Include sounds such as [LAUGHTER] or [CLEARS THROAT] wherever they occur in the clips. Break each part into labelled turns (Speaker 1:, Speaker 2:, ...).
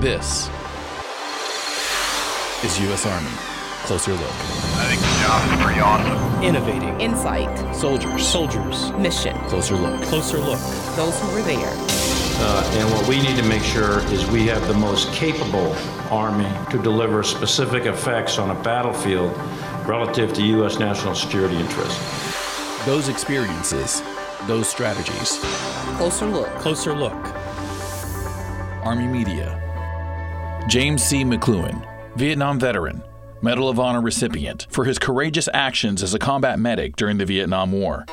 Speaker 1: This is U.S. Army. Closer look.
Speaker 2: I think the job is pretty awesome.
Speaker 3: Innovating.
Speaker 4: Insight.
Speaker 1: Soldiers.
Speaker 3: Soldiers.
Speaker 4: Mission.
Speaker 1: Closer look.
Speaker 3: Closer look.
Speaker 4: Those who were there.
Speaker 5: Uh, and what we need to make sure is we have the most capable Army to deliver specific effects on a battlefield relative to U.S. national security interests.
Speaker 1: Those experiences, those strategies.
Speaker 4: Closer look.
Speaker 3: Closer look.
Speaker 1: Army Media. James C. McCloughan, Vietnam veteran, Medal of Honor recipient for his courageous actions as a combat medic during the Vietnam War,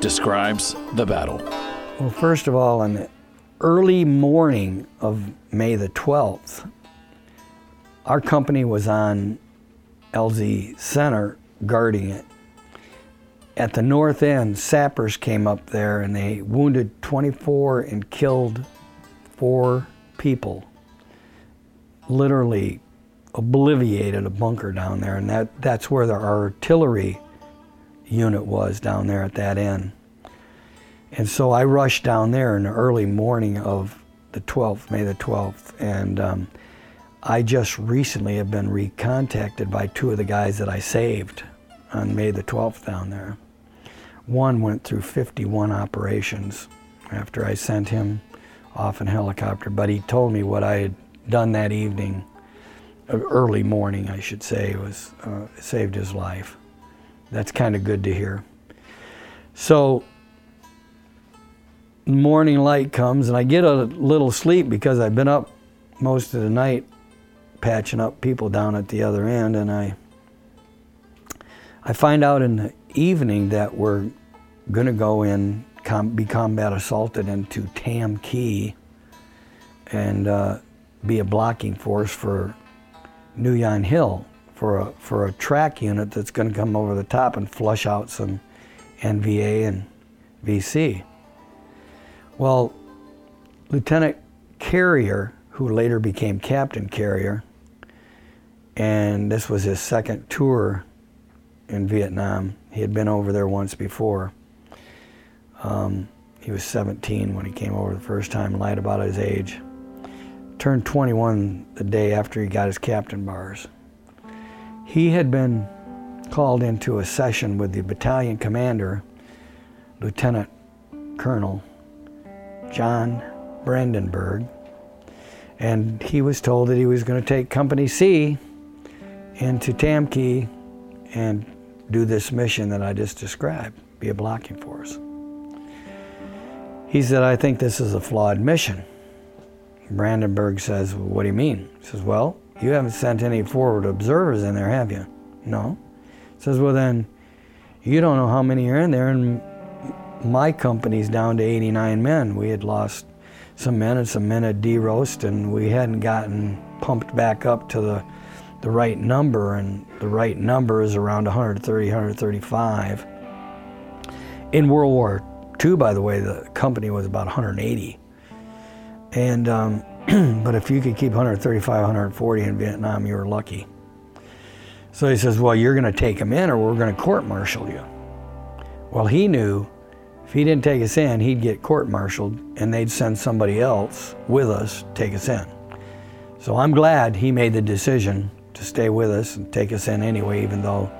Speaker 1: describes the battle.
Speaker 6: Well, first of all, on the early morning of May the 12th, our company was on LZ Center guarding it. At the north end, sappers came up there and they wounded 24 and killed four people. Literally obliviated a bunker down there, and that, that's where the artillery unit was down there at that end. And so I rushed down there in the early morning of the 12th, May the 12th, and um, I just recently have been recontacted by two of the guys that I saved on May the 12th down there. One went through 51 operations after I sent him off in helicopter, but he told me what I had done that evening, uh, early morning, I should say, was uh, saved his life. That's kind of good to hear. So morning light comes and I get a little sleep because I've been up most of the night patching up people down at the other end and I I find out in the evening that we're going to go in com- be combat assaulted into Tam Ky and uh, be a blocking force for Nui Yon Hill for a for a track unit that's going to come over the top and flush out some NVA and VC. Well, Lieutenant Carrier, who later became Captain Carrier, and this was his second tour in Vietnam. He had been over there once before. Um, he was 17 when he came over the first time, lied about his age. Turned 21 the day after he got his captain bars. He had been called into a session with the battalion commander, Lieutenant Colonel John Brandenburg, and he was told that he was going to take Company C into Tam Ky and do this mission that I just described, be a blocking force. He said, I think this is a flawed mission. Brandenburg says, well, What do you mean? He says, Well, you haven't sent any forward observers in there, have you? No. He says, Well, then you don't know how many are in there, and my company's down to 89 men. We had lost some men, and some men had DEROSed, and we hadn't gotten pumped back up to the the right number, and the right number is around 130, 135. In World War II, by the way, the company was about 180. And um, [CLEARS THROAT] but if you could keep 135, 140 in Vietnam, you were lucky. So he says, "Well, you're going to take him in, or we're going to court-martial you." Well, he knew if he didn't take us in, he'd get court-martialed, and they'd send somebody else with us take us in. So I'm glad he made the decision to stay with us and take us in anyway, even though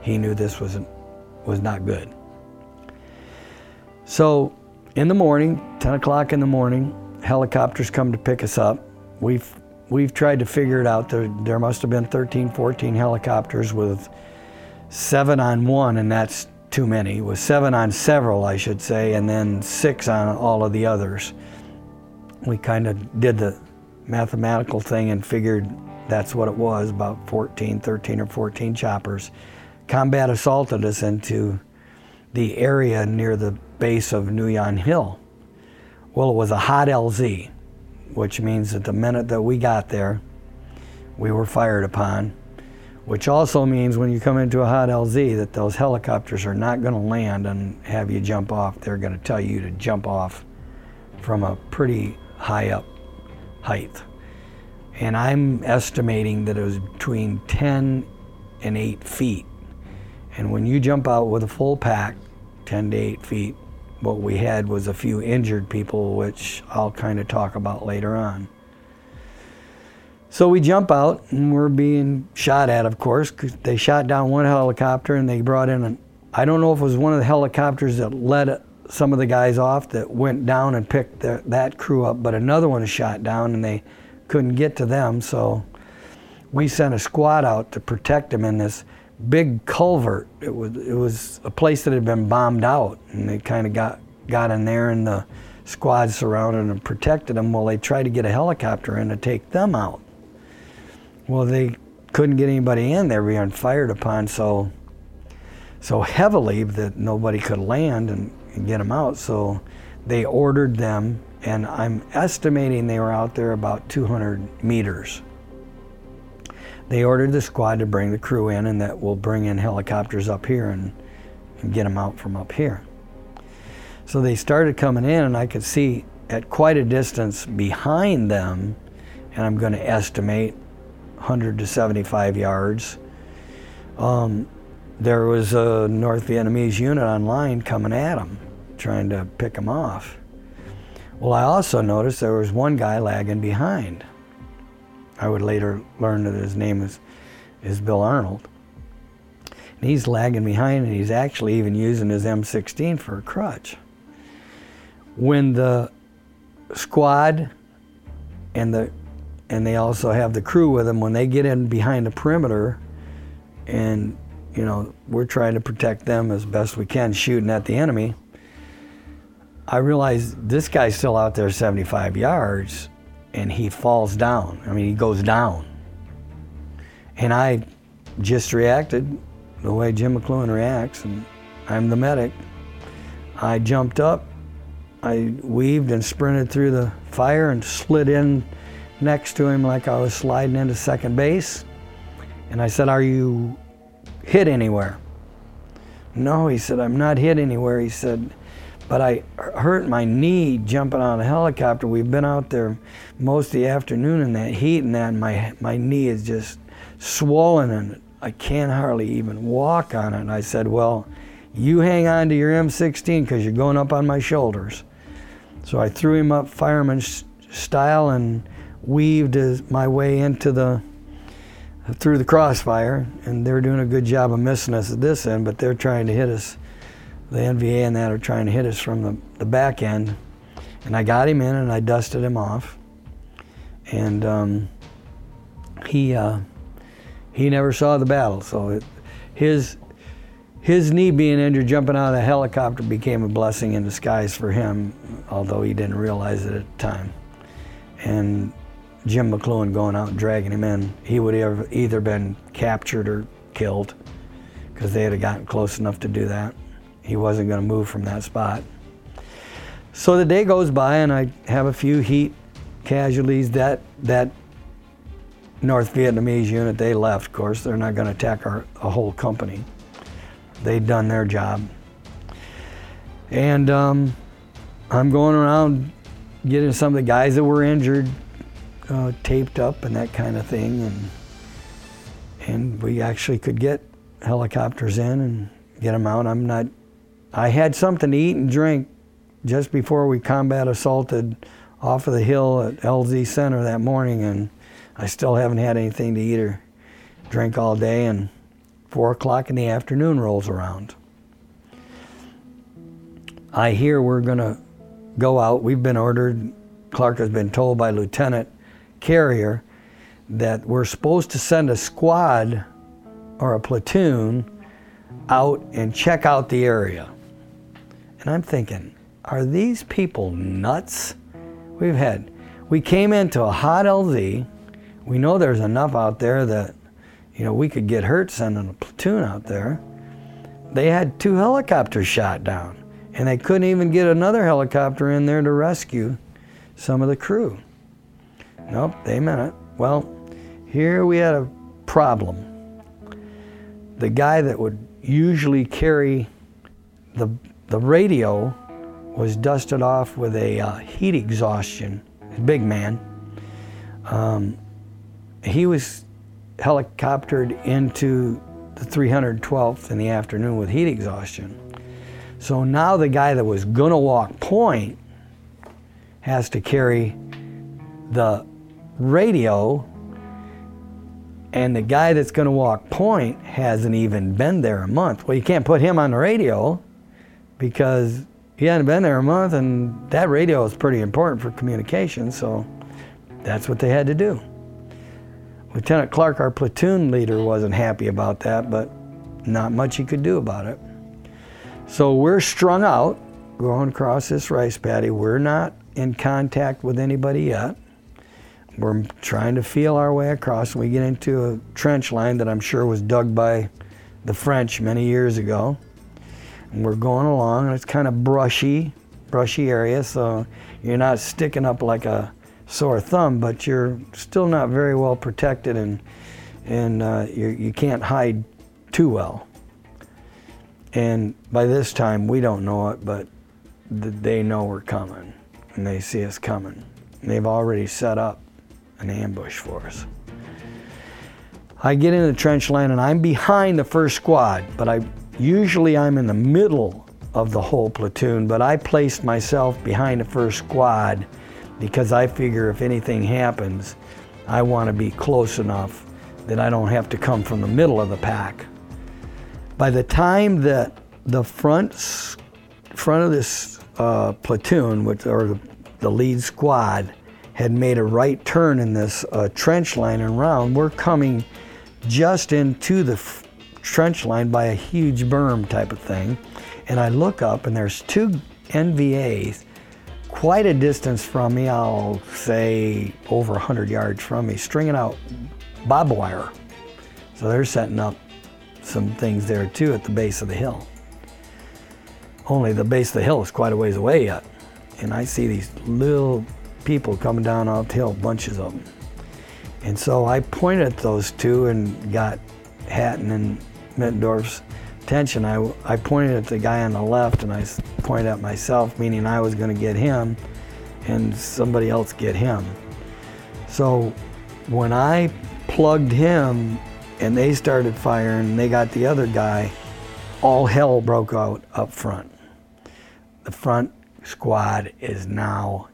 Speaker 6: he knew this was was not good. So in the morning, 10 o'clock in the morning, helicopters come to pick us up. We've we've tried to figure it out. There, there must have been 13, 14 helicopters with seven on one, and that's too many. With seven on several, I should say, and then six on all of the others. We kind of did the mathematical thing and figured that's what it was about 14, 13 or 14 choppers. Combat assaulted us into the area near the base of Nui Yon Hill. Well, it was a hot LZ, which means that the minute that we got there, we were fired upon, which also means when you come into a hot LZ that those helicopters are not going to land and have you jump off. They're going to tell you to jump off from a pretty high up height. And I'm estimating that it was between 10 and 8 feet. And when you jump out with a full pack, 10 to 8 feet, what we had was a few injured people, which I'll kind of talk about later on. So we jump out and we're being shot at, of course. they shot down one helicopter and they brought in an, I don't know if it was one of the helicopters that led some of the guys off that went down and picked the, that crew up, but another one was shot down and they couldn't get to them. So we sent a squad out to protect them in this big culvert. It was it was a place that had been bombed out, and they kind of got got in there, and the squad surrounded and protected them while they tried to get a helicopter in to take them out. Well, they couldn't get anybody in; they were being fired upon so so heavily that nobody could land and, and get them out. So they ordered them, and I'm estimating they were out there about 200 meters they ordered the squad to bring the crew in and that will bring in helicopters up here and, and get them out from up here. So they started coming in, and I could see at quite a distance behind them, and I'm going to estimate 100 to 75 yards. Um, there was a North Vietnamese unit on line coming at them, trying to pick them off. Well, I also noticed there was one guy lagging behind. I would later learn that his name is, is Bill Arnold. And he's lagging behind, and he's actually even using his M16 for a crutch. When the squad and the and they also have the crew with them when they get in behind the perimeter and you know we're trying to protect them as best we can shooting at the enemy i realize this guy's still out there 75 yards and he falls down. I mean, he goes down. And I just reacted the way Jim McCloughan reacts, and I'm the medic. I jumped up, I weaved and sprinted through the fire and slid in next to him like I was sliding into second base. And I said, Are you hit anywhere? No, he said, I'm not hit anywhere. He said, but I hurt my knee jumping on a helicopter. We've been out there most of the afternoon in that heat and that, and my, my knee is just swollen and I can't hardly even walk on it. And I said, Well, you hang on to your M16 because you're going up on my shoulders. So I threw him up fireman style and weaved my way into the through the crossfire, and they're doing a good job of missing us at this end, but they're trying to hit us the NVA and that are trying to hit us from the, the back end. And I got him in and I dusted him off. And um, he, uh, he never saw the battle. So it, his, his knee being injured jumping out of the helicopter became a blessing in disguise for him, although he didn't realize it at the time. And Jim McCloughan going out and dragging him in, he would have either been captured or killed because they had gotten close enough to do that he wasn't going to move from that spot. So the day goes by, and I have a few heat casualties. That that North Vietnamese unit they left. Of course, they're not going to attack our a whole company. They'd done their job, and um, I'm going around getting some of the guys that were injured uh, taped up and that kind of thing, and and we actually could get helicopters in and get them out. I'm not I had something to eat and drink just before we combat assaulted off of the hill at LZ Center that morning, and I still haven't had anything to eat or drink all day. And four o'clock in the afternoon rolls around. I hear we're going to go out. We've been ordered, Clark has been told by Lieutenant Carrier that we're supposed to send a squad or a platoon out and check out the area. And I'm thinking, are these people nuts? We've had, we came into a hot LZ. We know there's enough out there that, you know, we could get hurt sending a platoon out there. They had two helicopters shot down, and they couldn't even get another helicopter in there to rescue some of the crew. Nope, they meant it. Well, here we had a problem. The guy that would usually carry the the radio was dusted off with a uh, heat exhaustion. Big man. Um, he was helicoptered into the 312th in the afternoon with heat exhaustion. So now the guy that was gonna walk point has to carry the radio And the guy that's to walk point hasn't even been there a month. Well, you can't put him on the radio because he hadn't been there a month, and that radio is pretty important for communication, so that's what they had to do. Lieutenant Clark, our platoon leader, wasn't happy about that, but not much he could do about it. So we're strung out going across this rice paddy. We're not in contact with anybody yet. We're trying to feel our way across. And we get into a trench line that I'm sure was dug by the French many years ago. We're going along, and it's kind of brushy, brushy area, so you're not sticking up like a sore thumb, but you're still not very well protected, and and uh, you you can't hide too well. And by this time, we don't know it, but th- they know we're coming, and they see us coming. And they've already set up an ambush for us. I get in the trench line, and I'm behind the first squad, but I usually I'm in the middle of the whole platoon, but I placed myself behind the first squad because I figure if anything happens, I want to be close enough that I don't have to come from the middle of the pack. By the time that the front front of this uh, platoon, which, or the, the, lead squad, had made a right turn in this uh, trench line and round, we're coming just into the trench line by a huge berm type of thing. And I look up, and there's two NVAs quite a distance from me, I'll say over 100 yards from me, stringing out barbed wire. So they're setting up some things there too at the base of the hill. Only the base of the hill is quite a ways away yet. And I see these little people coming down off the hill, bunches of them. And so I pointed at those two and got Hatton and Mittendorf's attention. I, I pointed at the guy on the left and I pointed at myself, meaning I was going to get him and somebody else get him. So when I plugged him and they started firing, they got the other guy, all hell broke out up front. The front squad is now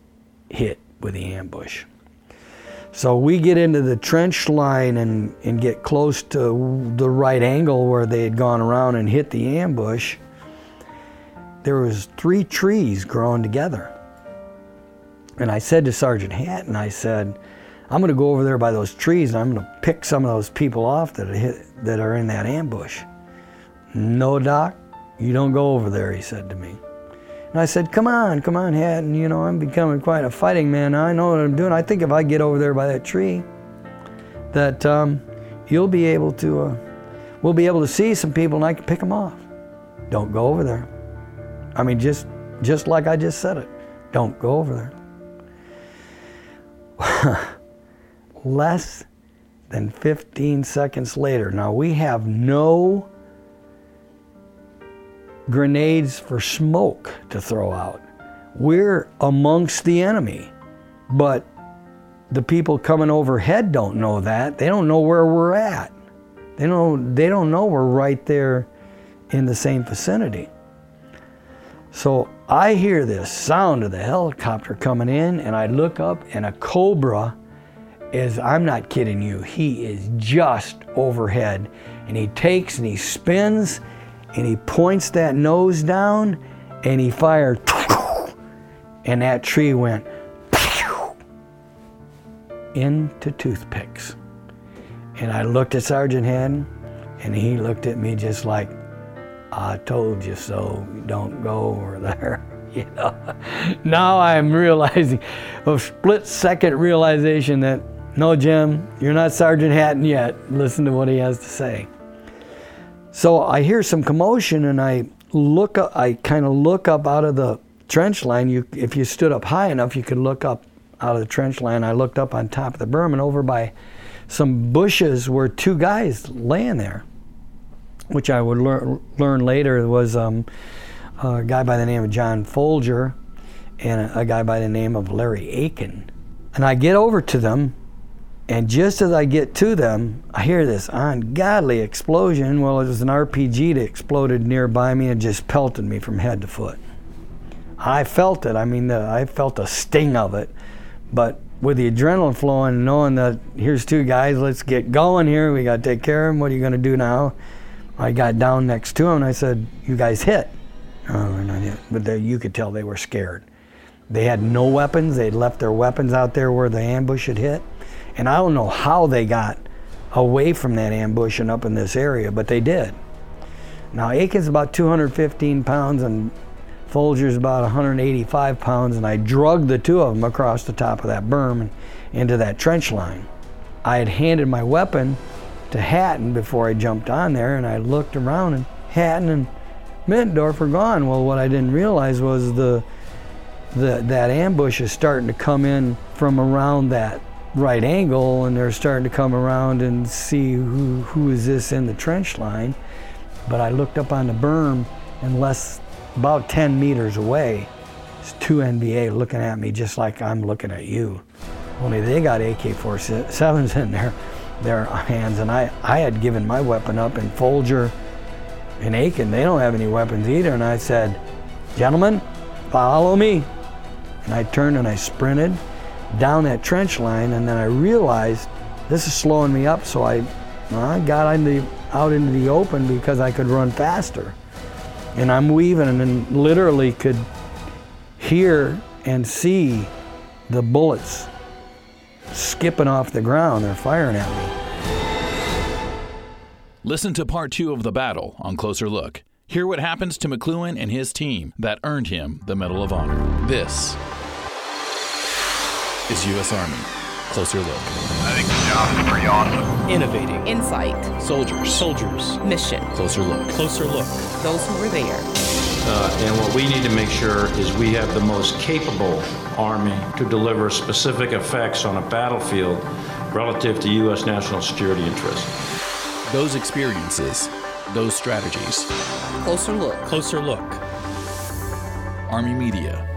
Speaker 6: hit with the ambush. So we get into the trench line and, and get close to the right angle where they had gone around and hit the ambush. There was three trees growing together. And I said to Sergeant Hatton, I said, I'm going to go over there by those trees and I'm going to pick some of those people off that hit, that are in that ambush. No, Doc, you don't go over there, he said to me. And I said, Come on, come on, Hatton. You know, I'm becoming quite a fighting man. I know what I'm doing. I think if I get over there by that tree, that um, you'll be able to, uh, we'll be able to see some people and I can pick them off. Don't go over there. I mean, just, just like I just said it. Don't go over there. [LAUGHS] Less than 15 seconds later. Now we have no grenades for smoke to throw out. We're amongst the enemy. But the people coming overhead don't know that. They don't know where we're at. They don't, they don't know we're right there in the same vicinity. So I hear this sound of the helicopter coming in, and I look up, and a Cobra is, I'm not kidding you, he is just overhead. And he takes and he spins and he points that nose down and he fired and that tree went into toothpicks. And I looked at Sergeant Hatton and he looked at me just like, I told you so, don't go over there. [LAUGHS] You know, now I'm realizing a split second realization that no, Jim, you're not Sergeant Hatton yet. Listen to what he has to say. So I hear some commotion and I look up, I kind of look up out of the trench line. You, if you stood up high enough, you could look up out of the trench line. I looked up on top of the berm and over by some bushes were two guys laying there, which I would lear- learn later was um, a guy by the name of John Folger and a, a guy by the name of Larry Aiken. And I get over to them and just as I get to them, I hear this ungodly explosion. Well, it was an RPG that exploded nearby me and just pelted me from head to foot. I felt it. I mean, the, I felt the sting of it, but with the adrenaline flowing, knowing that here's two guys, let's get going here. We got to take care of them. What are you going to do now? I got down next to him and I said, "You guys hit." Oh, we're not hit. But they, you could tell they were scared. They had no weapons. They'd left their weapons out there where the ambush had hit, and I don't know how they got away from that ambush and up in this area, but they did. Now Aiken's about 215 pounds and Folger's about 185 pounds, and I drugged the two of them across the top of that berm and into that trench line. I had handed my weapon to Hatton before I jumped on there, and I looked around, and Hatton and Mittendorf were gone. Well, what I didn't realize was the, the that ambush is starting to come in from around that right angle, and they're starting to come around and see who who is this in the trench line. But I looked up on the berm, and less about 10 meters away, it's two NVA looking at me just like I'm looking at you. Only they got AK-47s in their their hands, and I I had given my weapon up, and Folger and Aiken they don't have any weapons either. And I said, "Gentlemen, follow me." And I turned and I sprinted down that trench line, and then I realized this is slowing me up, so I, I got out into the open because I could run faster. And I'm weaving and literally could hear and see the bullets skipping off the ground. They're firing at me.
Speaker 1: Listen to part two of the battle on Closer Look. Hear what happens to McCloughan and his team that earned him the Medal of Honor. This is U.S. Army. Closer Look.
Speaker 2: I think the job is pretty awesome.
Speaker 3: Innovating.
Speaker 4: Insight.
Speaker 1: Soldiers.
Speaker 3: Soldiers.
Speaker 4: Mission.
Speaker 1: Closer Look.
Speaker 3: Closer look.
Speaker 4: Those who were there.
Speaker 5: Uh, and what we need to make sure is we have the most capable Army to deliver specific effects on a battlefield relative to U.S. national security interests.
Speaker 1: Those experiences, those strategies.
Speaker 4: Closer look.
Speaker 3: Closer look.
Speaker 1: Army Media.